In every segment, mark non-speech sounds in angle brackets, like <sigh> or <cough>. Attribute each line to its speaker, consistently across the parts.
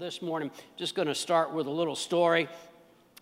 Speaker 1: this morning, just going to start with a little story.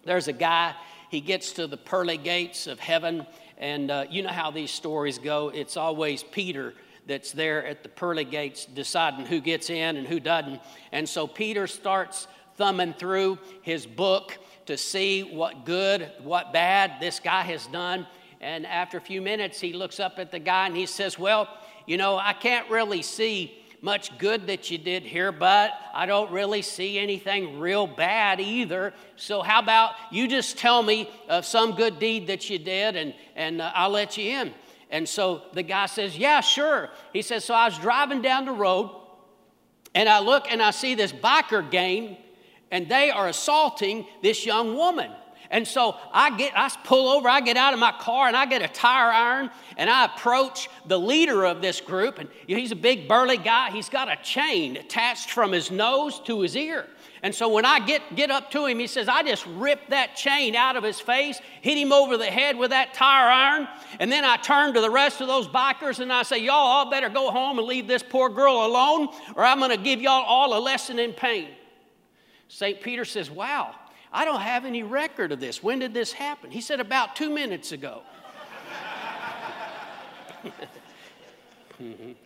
Speaker 1: There's a guy, he gets to the pearly gates of heaven, and uh, you know how these stories go. It's always Peter that's there at the pearly gates deciding who gets in and who doesn't. And so Peter starts thumbing through his book to see what good, what bad this guy has done. And after a few minutes, he looks up at the guy and he says, Well, you know, I can't really see much good that you did here, but I don't really see anything real bad either. So, how about you just tell me of some good deed that you did and, and uh, I'll let you in? And so the guy says, Yeah, sure. He says, So I was driving down the road and I look and I see this biker gang and they are assaulting this young woman. And so I get, I pull over, I get out of my car, and I get a tire iron, and I approach the leader of this group. And he's a big burly guy. He's got a chain attached from his nose to his ear. And so when I get, get up to him, he says, I just ripped that chain out of his face, hit him over the head with that tire iron, and then I turn to the rest of those bikers and I say, Y'all all better go home and leave this poor girl alone, or I'm going to give y'all all a lesson in pain. St. Peter says, Wow, I don't have any record of this. When did this happen? He said, About two minutes ago. mm-hmm. <laughs>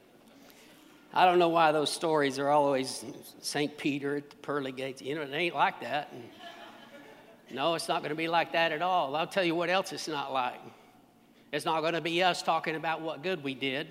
Speaker 1: I don't know why those stories are always St. Peter at the pearly gates. You know, it ain't like that. No, it's not going to be like that at all. I'll tell you what else it's not like. It's not going to be us talking about what good we did.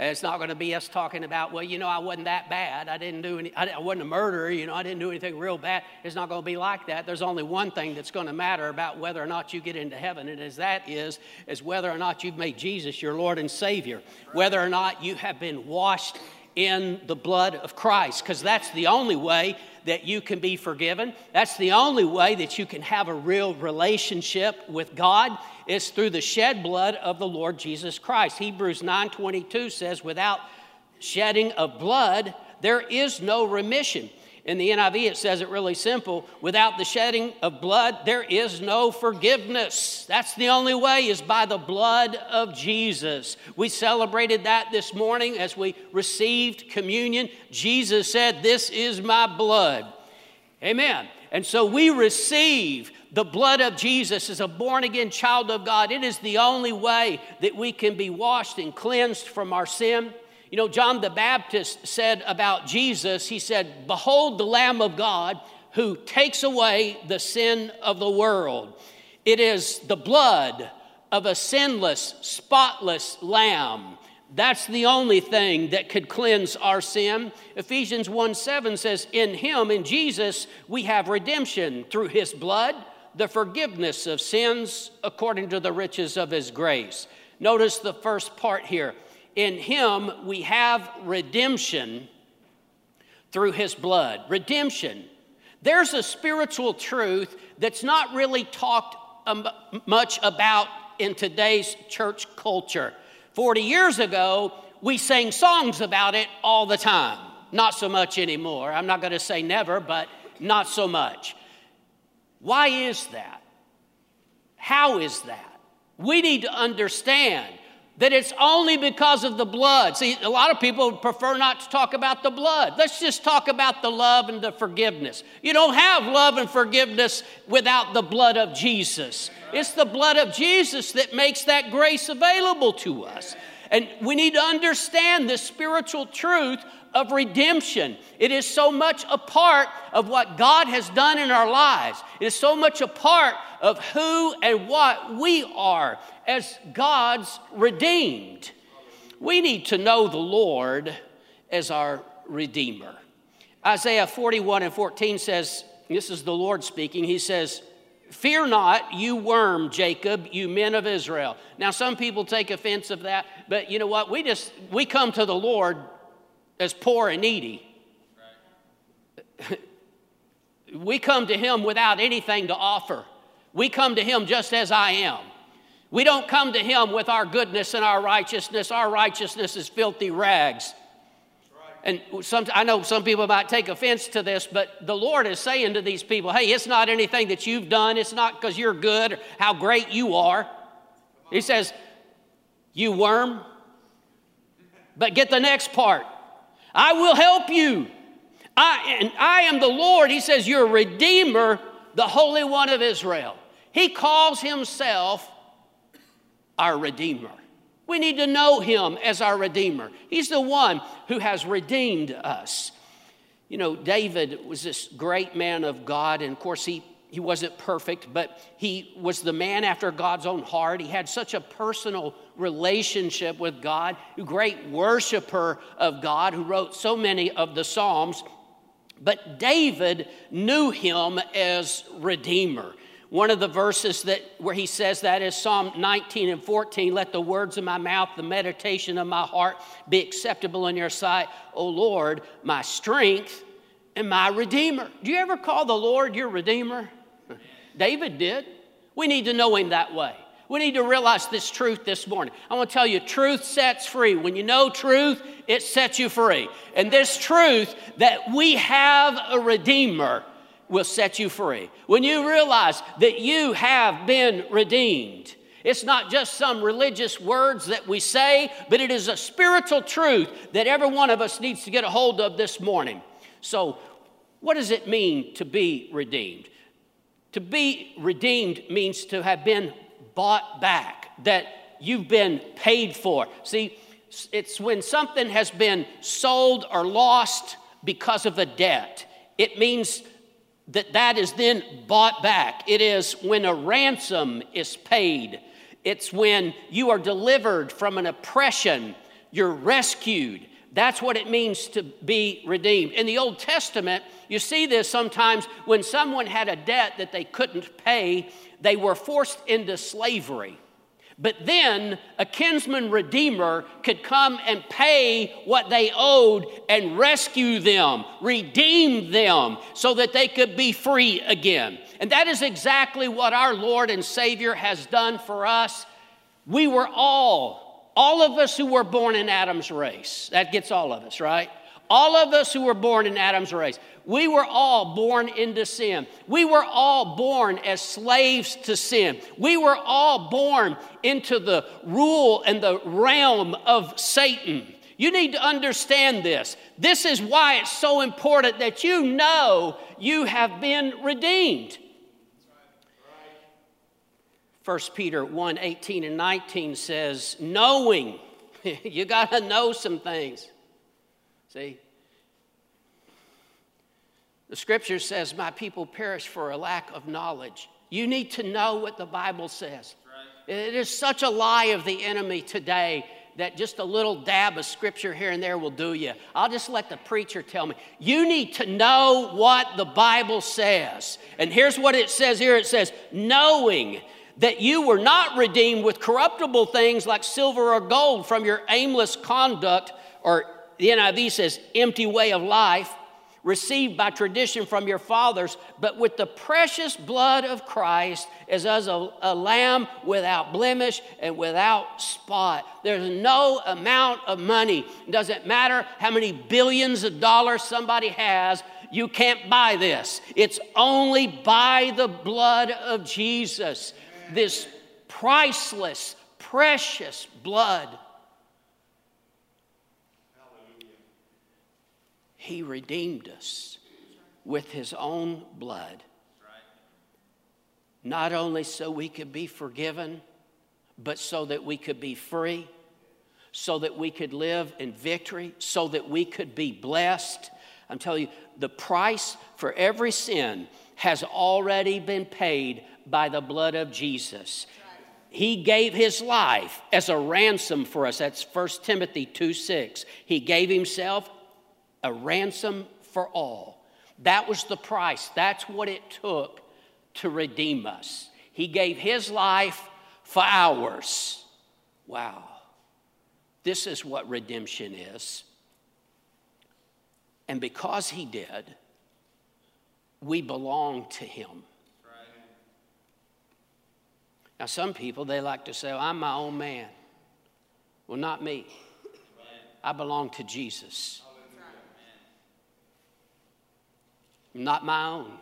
Speaker 1: It's not going to be us talking about, well, you know, I wasn't that bad. I didn't do any, I wasn't a murderer, you know, I didn't do anything real bad. It's not going to be like that. There's only one thing that's going to matter about whether or not you get into heaven, and as that is, is whether or not you've made Jesus your Lord and Savior, whether or not you have been washed in the blood of Christ, because that's the only way that you can be forgiven. That's the only way that you can have a real relationship with God is through the shed blood of the Lord Jesus Christ. Hebrews 9:22 says without shedding of blood there is no remission. In the NIV, it says it really simple without the shedding of blood, there is no forgiveness. That's the only way, is by the blood of Jesus. We celebrated that this morning as we received communion. Jesus said, This is my blood. Amen. And so we receive the blood of Jesus as a born again child of God. It is the only way that we can be washed and cleansed from our sin. You know, John the Baptist said about Jesus, he said, Behold the Lamb of God who takes away the sin of the world. It is the blood of a sinless, spotless lamb. That's the only thing that could cleanse our sin. Ephesians 1 7 says, In him, in Jesus, we have redemption through his blood, the forgiveness of sins according to the riches of his grace. Notice the first part here in him we have redemption through his blood. Redemption. There's a spiritual truth that's not really talked um, much about in today's church culture. 40 years ago, we sang songs about it all the time. Not so much anymore. I'm not going to say never, but not so much. Why is that? How is that? We need to understand that it's only because of the blood. See, a lot of people prefer not to talk about the blood. Let's just talk about the love and the forgiveness. You don't have love and forgiveness without the blood of Jesus. It's the blood of Jesus that makes that grace available to us. And we need to understand this spiritual truth of redemption. It is so much a part of what God has done in our lives. It is so much a part of who and what we are as God's redeemed. We need to know the Lord as our Redeemer. Isaiah 41 and 14 says, This is the Lord speaking. He says, Fear not, you worm, Jacob, you men of Israel. Now, some people take offense of that, but you know what? We just, we come to the Lord as poor and needy. <laughs> we come to Him without anything to offer. We come to Him just as I am. We don't come to Him with our goodness and our righteousness. Our righteousness is filthy rags. And some, I know some people might take offense to this, but the Lord is saying to these people, hey, it's not anything that you've done. It's not because you're good or how great you are. He says, you worm. But get the next part I will help you. I, and I am the Lord. He says, You're a redeemer, the Holy One of Israel. He calls himself our Redeemer. We need to know him as our Redeemer. He's the one who has redeemed us. You know, David was this great man of God, and of course, he, he wasn't perfect, but he was the man after God's own heart. He had such a personal relationship with God, a great worshiper of God who wrote so many of the Psalms. But David knew him as Redeemer. One of the verses that where he says that is Psalm 19 and 14. Let the words of my mouth, the meditation of my heart be acceptable in your sight, O Lord, my strength and my redeemer. Do you ever call the Lord your redeemer? <laughs> David did. We need to know him that way. We need to realize this truth this morning. I want to tell you, truth sets free. When you know truth, it sets you free. And this truth that we have a Redeemer will set you free. When you realize that you have been redeemed, it's not just some religious words that we say, but it is a spiritual truth that every one of us needs to get a hold of this morning. So, what does it mean to be redeemed? To be redeemed means to have been bought back, that you've been paid for. See, it's when something has been sold or lost because of a debt. It means that that is then bought back. It is when a ransom is paid. It's when you are delivered from an oppression, you're rescued. That's what it means to be redeemed. In the Old Testament, you see this sometimes when someone had a debt that they couldn't pay, they were forced into slavery. But then a kinsman redeemer could come and pay what they owed and rescue them, redeem them, so that they could be free again. And that is exactly what our Lord and Savior has done for us. We were all, all of us who were born in Adam's race, that gets all of us, right? All of us who were born in Adam's race, we were all born into sin. We were all born as slaves to sin. We were all born into the rule and the realm of Satan. You need to understand this. This is why it's so important that you know you have been redeemed. 1 Peter 1 18 and 19 says, knowing, <laughs> you got to know some things. See? The scripture says, My people perish for a lack of knowledge. You need to know what the Bible says. Right. It is such a lie of the enemy today that just a little dab of scripture here and there will do you. I'll just let the preacher tell me. You need to know what the Bible says. And here's what it says here it says, knowing that you were not redeemed with corruptible things like silver or gold from your aimless conduct or the NIV says, empty way of life received by tradition from your fathers, but with the precious blood of Christ as as a, a, lamb without blemish and without spot. There's no amount of money. Doesn't matter how many billions of dollars somebody has, you can't buy this. It's only by the blood of Jesus, this priceless, precious blood. He redeemed us with His own blood. Not only so we could be forgiven, but so that we could be free, so that we could live in victory, so that we could be blessed. I'm telling you, the price for every sin has already been paid by the blood of Jesus. He gave his life as a ransom for us. That's 1 Timothy 2 6. He gave himself a ransom for all. That was the price. That's what it took to redeem us. He gave his life for ours. Wow. This is what redemption is. And because he did, we belong to him. Now, some people, they like to say, well, I'm my own man. Well, not me. I belong to Jesus. Not my own.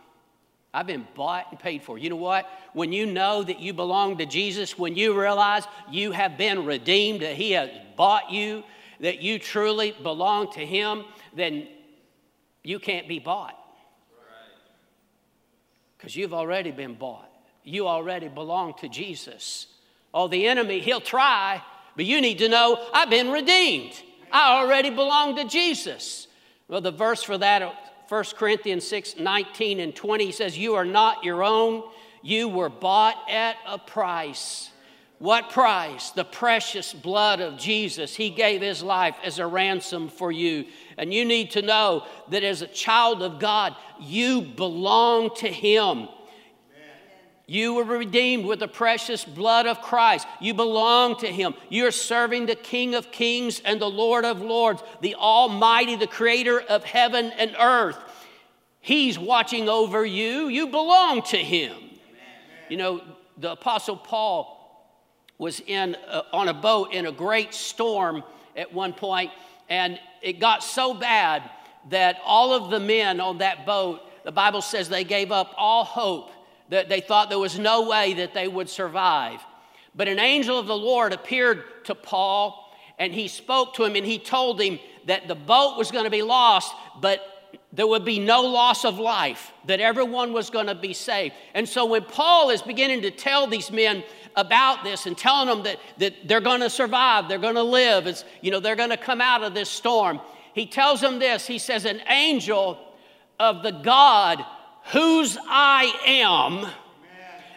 Speaker 1: I've been bought and paid for. You know what? When you know that you belong to Jesus, when you realize you have been redeemed, that He has bought you, that you truly belong to Him, then you can't be bought. Because you've already been bought. You already belong to Jesus. Oh, the enemy, he'll try, but you need to know I've been redeemed. I already belong to Jesus. Well, the verse for that, 1 Corinthians 6 19 and 20 says, You are not your own, you were bought at a price. What price? The precious blood of Jesus. He gave his life as a ransom for you. And you need to know that as a child of God, you belong to him. You were redeemed with the precious blood of Christ. You belong to Him. You're serving the King of Kings and the Lord of Lords, the Almighty, the Creator of heaven and earth. He's watching over you. You belong to Him. Amen. You know, the Apostle Paul was in uh, on a boat in a great storm at one point, and it got so bad that all of the men on that boat, the Bible says they gave up all hope, that they thought there was no way that they would survive. But an angel of the Lord appeared to Paul, and he spoke to him, and he told him that the boat was going to be lost, but there would be no loss of life, that everyone was going to be saved. And so when Paul is beginning to tell these men about this and telling them that, that they're going to survive, they're going to live, it's, you know, they're going to come out of this storm. He tells them this He says, An angel of the God whose I am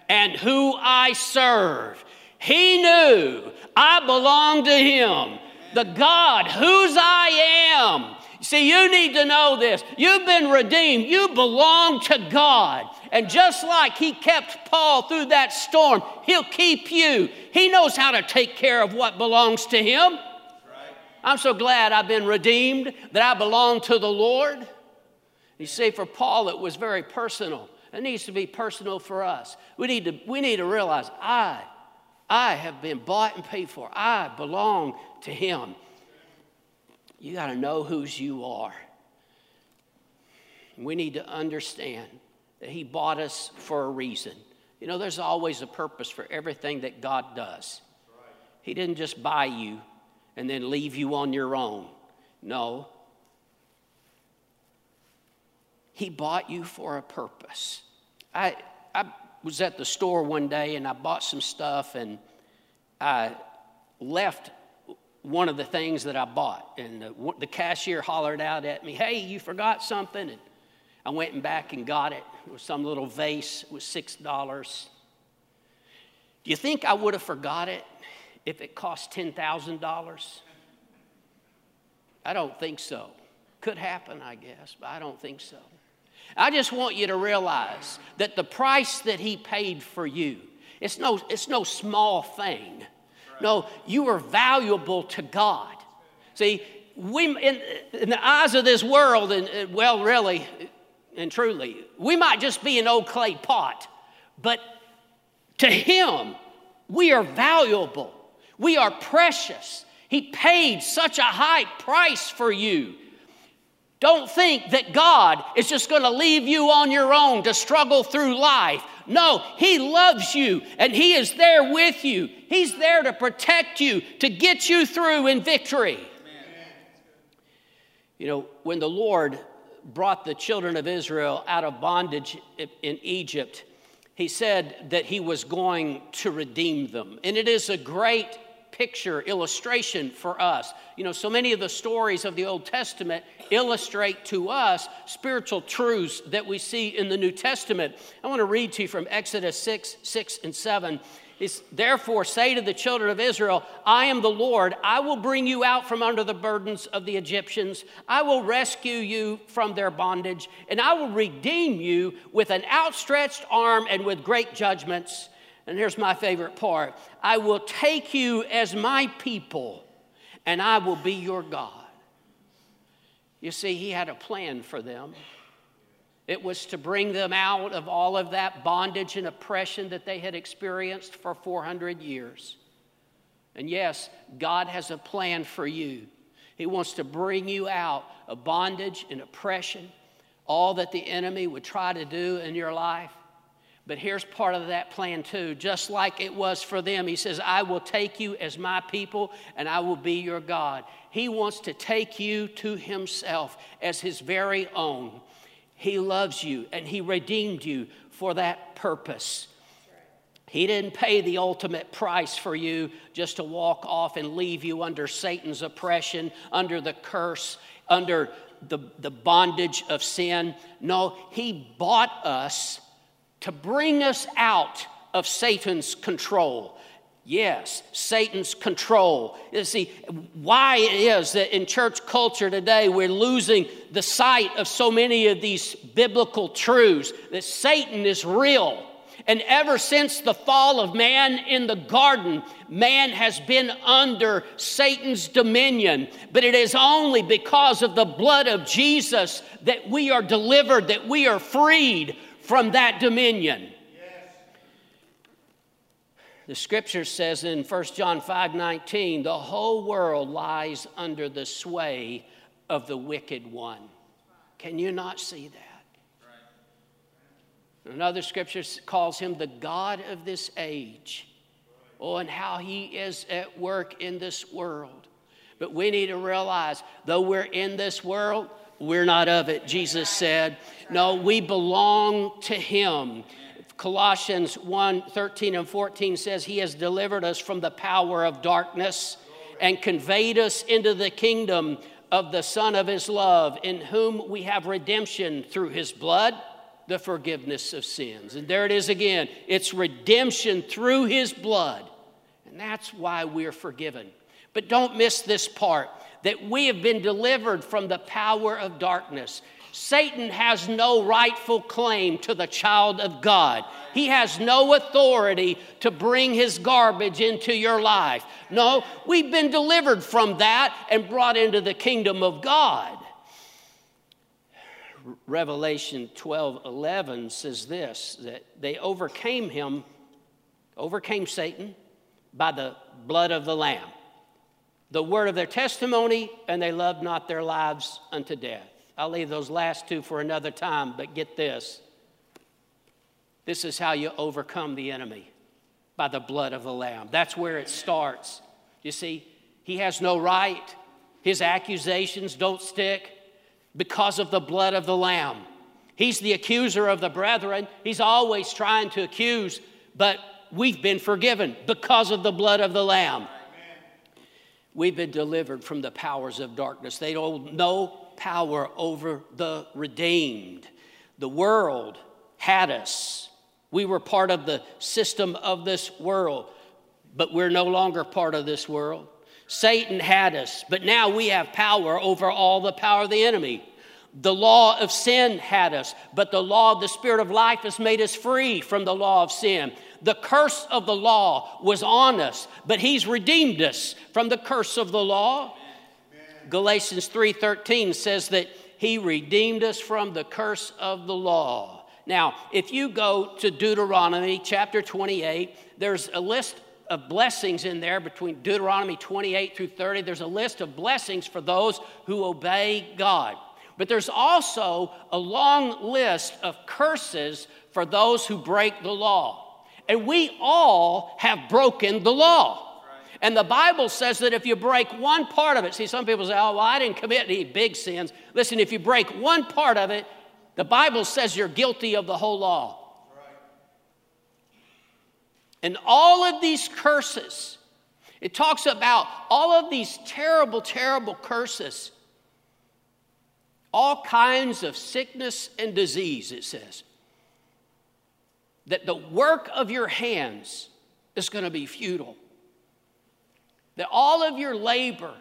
Speaker 1: and who I serve. He knew I belong to him. The God whose I am. See, you need to know this. You've been redeemed. You belong to God. And just like He kept Paul through that storm, He'll keep you. He knows how to take care of what belongs to Him. I'm so glad I've been redeemed, that I belong to the Lord. You see, for Paul, it was very personal. It needs to be personal for us. We need to, we need to realize I, I have been bought and paid for. I belong to Him. You got to know whose you are. We need to understand that He bought us for a reason. You know, there's always a purpose for everything that God does. He didn't just buy you and then leave you on your own. No. He bought you for a purpose. I, I was at the store one day and I bought some stuff and I left one of the things that I bought. And the, the cashier hollered out at me, Hey, you forgot something? And I went and back and got it. It was some little vase, it was $6. Do you think I would have forgot it if it cost $10,000? I don't think so. Could happen, I guess, but I don't think so. I just want you to realize that the price that he paid for you, it's no, it's no small thing. No, you are valuable to God. See, we, in, in the eyes of this world, and uh, well, really, and truly. We might just be an old clay pot, but to Him, we are valuable. We are precious. He paid such a high price for you. Don't think that God is just going to leave you on your own to struggle through life. No, He loves you and He is there with you. He's there to protect you, to get you through in victory. You know, when the Lord brought the children of Israel out of bondage in Egypt, he said that he was going to redeem them. And it is a great picture, illustration for us. You know, so many of the stories of the Old Testament illustrate to us spiritual truths that we see in the New Testament. I want to read to you from Exodus 6, 6, and 7. Is therefore say to the children of Israel, I am the Lord. I will bring you out from under the burdens of the Egyptians. I will rescue you from their bondage, and I will redeem you with an outstretched arm and with great judgments. And here's my favorite part I will take you as my people, and I will be your God. You see, he had a plan for them. It was to bring them out of all of that bondage and oppression that they had experienced for 400 years. And yes, God has a plan for you. He wants to bring you out of bondage and oppression, all that the enemy would try to do in your life. But here's part of that plan too. Just like it was for them, he says, I will take you as my people and I will be your God. He wants to take you to himself as his very own. He loves you and he redeemed you for that purpose. He didn't pay the ultimate price for you just to walk off and leave you under Satan's oppression, under the curse, under the, the bondage of sin. No, He bought us to bring us out of Satan's control. Yes, Satan's control. You see, why it is that in church culture today we're losing the sight of so many of these biblical truths that Satan is real. And ever since the fall of man in the garden, man has been under Satan's dominion. But it is only because of the blood of Jesus that we are delivered, that we are freed from that dominion. The scripture says in 1 John 5 19, the whole world lies under the sway of the wicked one. Can you not see that? Another scripture calls him the God of this age. Oh, and how he is at work in this world. But we need to realize, though we're in this world, we're not of it, Jesus said. No, we belong to him. Colossians 1 13 and 14 says, He has delivered us from the power of darkness and conveyed us into the kingdom of the Son of His love, in whom we have redemption through His blood, the forgiveness of sins. And there it is again it's redemption through His blood. And that's why we're forgiven. But don't miss this part that we have been delivered from the power of darkness. Satan has no rightful claim to the child of God. He has no authority to bring his garbage into your life. No, we've been delivered from that and brought into the kingdom of God. Revelation 12 11 says this that they overcame him, overcame Satan by the blood of the Lamb, the word of their testimony, and they loved not their lives unto death. I'll leave those last two for another time, but get this. This is how you overcome the enemy by the blood of the Lamb. That's where it starts. You see, he has no right, his accusations don't stick because of the blood of the Lamb. He's the accuser of the brethren. He's always trying to accuse, but we've been forgiven because of the blood of the Lamb. We've been delivered from the powers of darkness. They don't know power over the redeemed. The world had us. We were part of the system of this world, but we're no longer part of this world. Satan had us, but now we have power over all the power of the enemy. The law of sin had us, but the law of the Spirit of life has made us free from the law of sin. The curse of the law was on us, but He's redeemed us from the curse of the law. Galatians 3:13 says that he redeemed us from the curse of the law. Now, if you go to Deuteronomy chapter 28, there's a list of blessings in there between Deuteronomy 28 through 30. There's a list of blessings for those who obey God. But there's also a long list of curses for those who break the law. And we all have broken the law. And the Bible says that if you break one part of it, see, some people say, oh, well, I didn't commit any big sins. Listen, if you break one part of it, the Bible says you're guilty of the whole law. And all of these curses, it talks about all of these terrible, terrible curses, all kinds of sickness and disease, it says. That the work of your hands is going to be futile. That all of your labor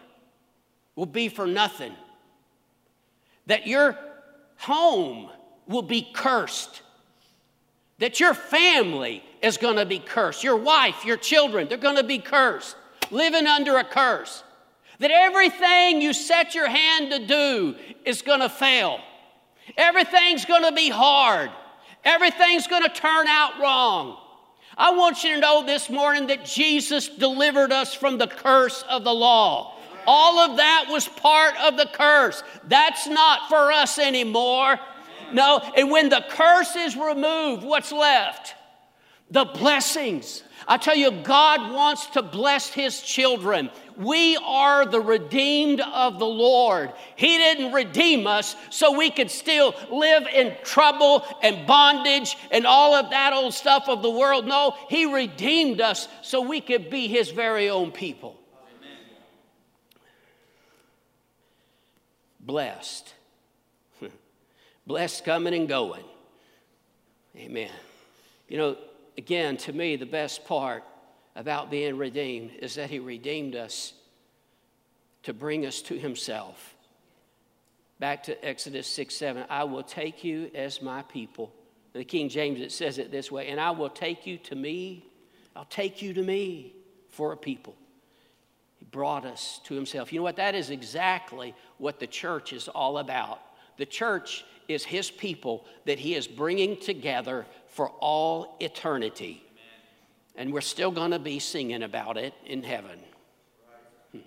Speaker 1: will be for nothing, that your home will be cursed, that your family is going to be cursed, your wife, your children, they're going to be cursed, living under a curse, that everything you set your hand to do is going to fail. Everything's going to be hard. Everything's going to turn out wrong. I want you to know this morning that Jesus delivered us from the curse of the law. All of that was part of the curse. That's not for us anymore. No, and when the curse is removed, what's left? The blessings. I tell you, God wants to bless His children. We are the redeemed of the Lord. He didn't redeem us so we could still live in trouble and bondage and all of that old stuff of the world. No, He redeemed us so we could be His very own people. Amen. Blessed. <laughs> Blessed coming and going. Amen. You know, again, to me, the best part about being redeemed is that He redeemed us to bring us to Himself. Back to Exodus 6 7, I will take you as my people. In the King James, it says it this way, and I will take you to me. I'll take you to me for a people. He brought us to Himself. You know what? That is exactly what the church is all about. The church is His people that He is bringing together for all eternity. And we're still going to be singing about it in heaven. Hmm.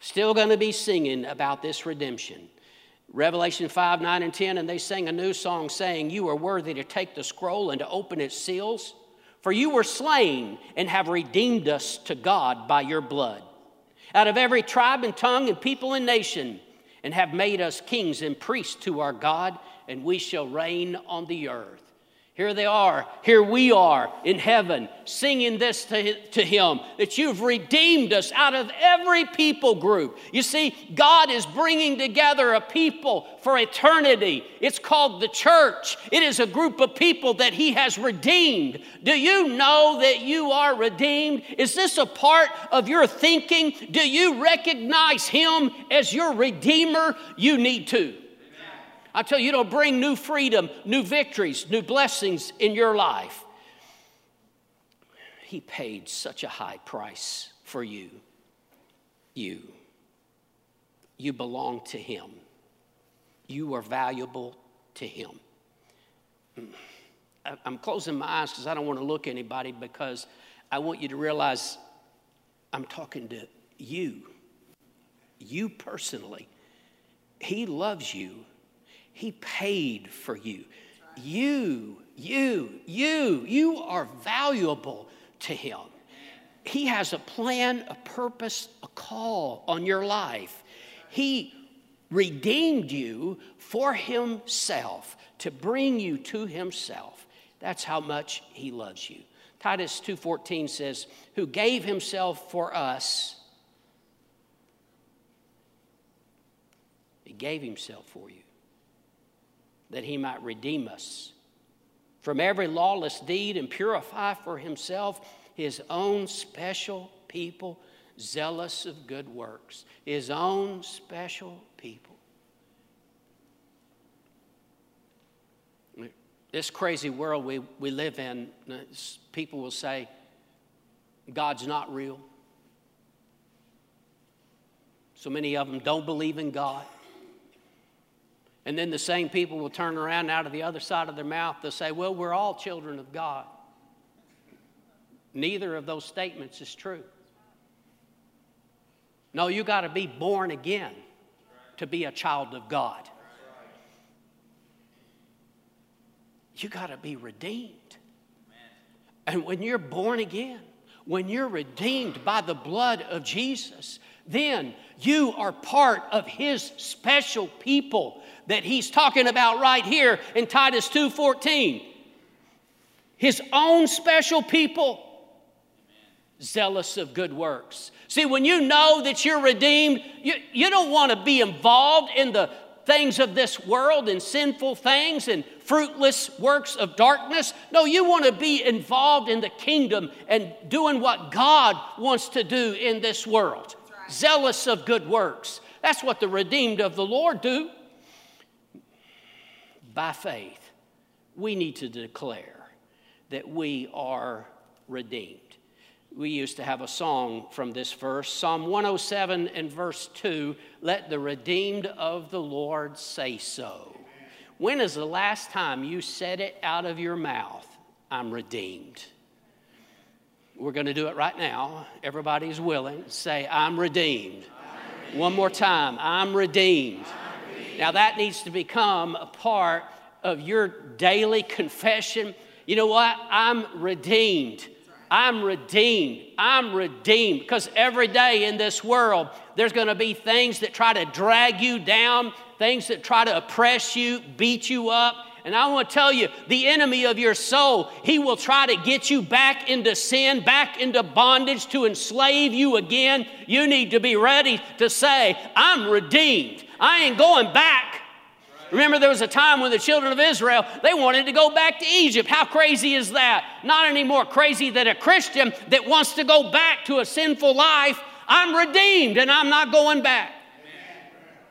Speaker 1: Still going to be singing about this redemption. Revelation 5, 9, and 10, and they sang a new song saying, You are worthy to take the scroll and to open its seals, for you were slain and have redeemed us to God by your blood. Out of every tribe and tongue and people and nation, and have made us kings and priests to our God, and we shall reign on the earth. Here they are, here we are in heaven, singing this to, to Him that you've redeemed us out of every people group. You see, God is bringing together a people for eternity. It's called the church, it is a group of people that He has redeemed. Do you know that you are redeemed? Is this a part of your thinking? Do you recognize Him as your Redeemer? You need to. I tell you, it'll bring new freedom, new victories, new blessings in your life. He paid such a high price for you. You. You belong to Him. You are valuable to Him. Mm. I'm closing my eyes because I don't want to look anybody because I want you to realize I'm talking to you. You personally. He loves you he paid for you. You, you, you, you are valuable to Him. He has a plan, a purpose, a call on your life. He redeemed you for Himself to bring you to Himself. That's how much He loves you. Titus 2:14 says, "Who gave himself for us." He gave himself for you that he might redeem us from every lawless deed and purify for himself his own special people, zealous of good works. His own special people. This crazy world we, we live in, people will say, God's not real. So many of them don't believe in God. And then the same people will turn around out of the other side of their mouth, they'll say, Well, we're all children of God. Neither of those statements is true. No, you got to be born again to be a child of God. You got to be redeemed. And when you're born again, when you're redeemed by the blood of Jesus, then you are part of his special people that he's talking about right here in Titus 2:14. His own special people zealous of good works. See, when you know that you're redeemed, you, you don't want to be involved in the things of this world and sinful things and fruitless works of darkness. No, you want to be involved in the kingdom and doing what God wants to do in this world. Zealous of good works. That's what the redeemed of the Lord do by faith, we need to declare that we are redeemed. We used to have a song from this verse, Psalm 107 and verse 2 Let the redeemed of the Lord say so. When is the last time you said it out of your mouth? I'm redeemed. We're going to do it right now. Everybody's willing. Say, I'm redeemed. I'm redeemed. One more time. I'm redeemed. Now, that needs to become a part of your daily confession You know what? I'm redeemed. I'm redeemed. I'm redeemed. Because every day in this world, there's going to be things that try to drag you down, things that try to oppress you, beat you up. And I want to tell you, the enemy of your soul, he will try to get you back into sin, back into bondage, to enslave you again. You need to be ready to say, I'm redeemed. I ain't going back. Remember, there was a time when the children of Israel, they wanted to go back to Egypt. How crazy is that? Not any more crazy than a Christian that wants to go back to a sinful life. I'm redeemed and I'm not going back.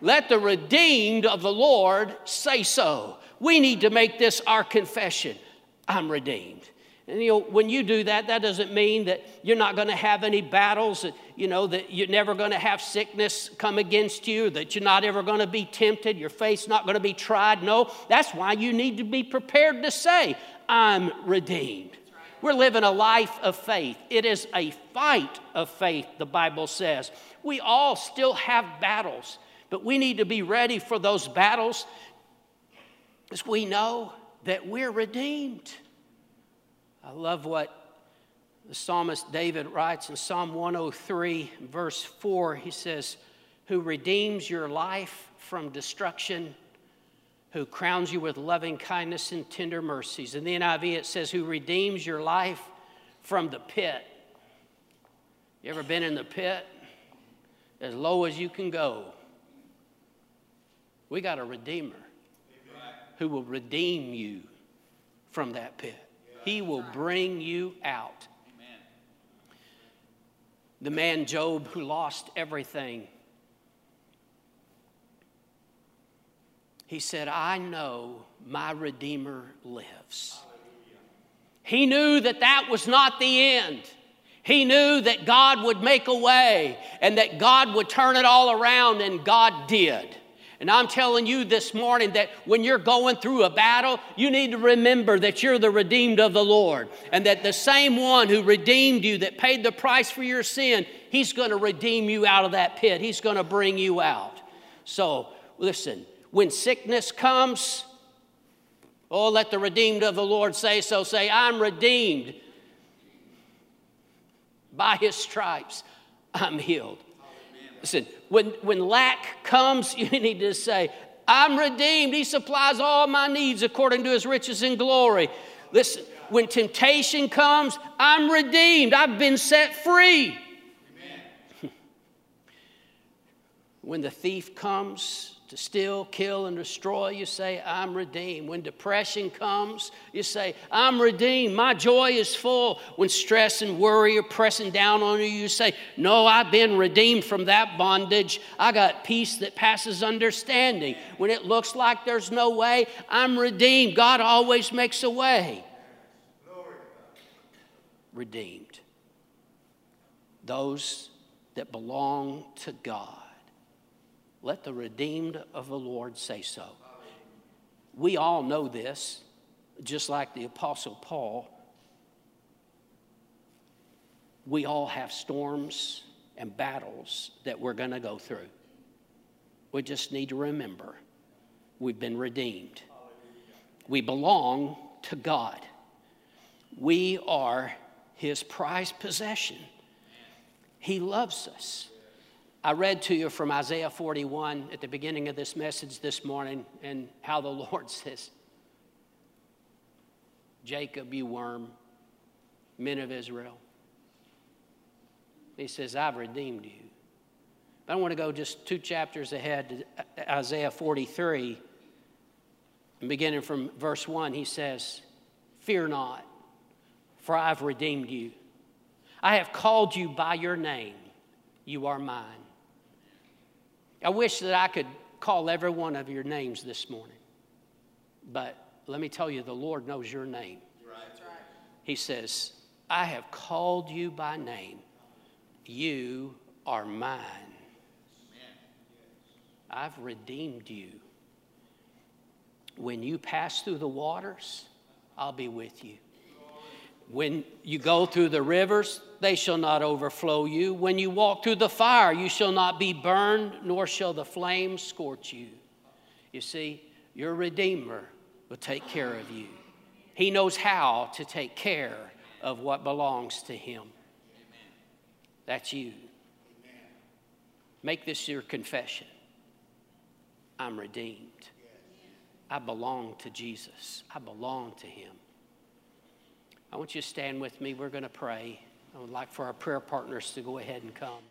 Speaker 1: Let the redeemed of the Lord say so. We need to make this our confession. I'm redeemed. And you know, when you do that, that doesn't mean that you're not going to have any battles, that, you know, that you're never going to have sickness come against you, that you're not ever going to be tempted, your faith's not going to be tried. No, that's why you need to be prepared to say, I'm redeemed. We're living a life of faith. It is a fight of faith, the Bible says. We all still have battles, but we need to be ready for those battles because we know that we're redeemed. I love what the psalmist David writes in Psalm 103, verse 4. He says, Who redeems your life from destruction, who crowns you with loving kindness and tender mercies. In the NIV, it says, Who redeems your life from the pit. You ever been in the pit? As low as you can go. We got a Redeemer who will redeem you from that pit. He will bring you out. The man Job who lost everything, he said, I know my Redeemer lives. He knew that that was not the end. He knew that God would make a way and that God would turn it all around, and God did. And I'm telling you this morning that when you're going through a battle, you need to remember that you're the redeemed of the Lord. And that the same one who redeemed you, that paid the price for your sin, he's going to redeem you out of that pit. He's going to bring you out. So, listen, when sickness comes, oh, let the redeemed of the Lord say so. Say, I'm redeemed by his stripes, I'm healed. Listen, when, when lack comes, <laughs> you need to say, I'm redeemed. He supplies all my needs according to his riches and glory. Listen, when temptation comes, I'm redeemed. I've been set free. <laughs> when the thief comes, to steal, kill, and destroy, you say, I'm redeemed. When depression comes, you say, I'm redeemed. My joy is full. When stress and worry are pressing down on you, you say, No, I've been redeemed from that bondage. I got peace that passes understanding. When it looks like there's no way, I'm redeemed. God always makes a way. Redeemed. Those that belong to God let the redeemed of the Lord say so. We all know this, just like the Apostle Paul. We all have storms and battles that we're going to go through. We just need to remember we've been redeemed. We belong to God. We are His prized possession. He loves us. I read to you from Isaiah 41 at the beginning of this message this morning and how the <laughs> Lord says, Jacob, you worm, men of Israel. He says, I've redeemed you. But I want to go just two chapters ahead to Isaiah 43. And beginning from verse 1, he says, Fear not, for I've redeemed you. I have called you by your name. You are mine. I wish that I could call every one of your names this morning. But let me tell you, the Lord knows your name. He says, I have called you by name. You are mine. I've redeemed you. When you pass through the waters, I'll be with you. When you go through the rivers, they shall not overflow you. When you walk through the fire, you shall not be burned, nor shall the flames scorch you. You see, your Redeemer will take care of you. He knows how to take care of what belongs to Him. That's you. Make this your confession. I'm redeemed. I belong to Jesus. I belong to Him. I want you to stand with me. We're going to pray. I would like for our prayer partners to go ahead and come.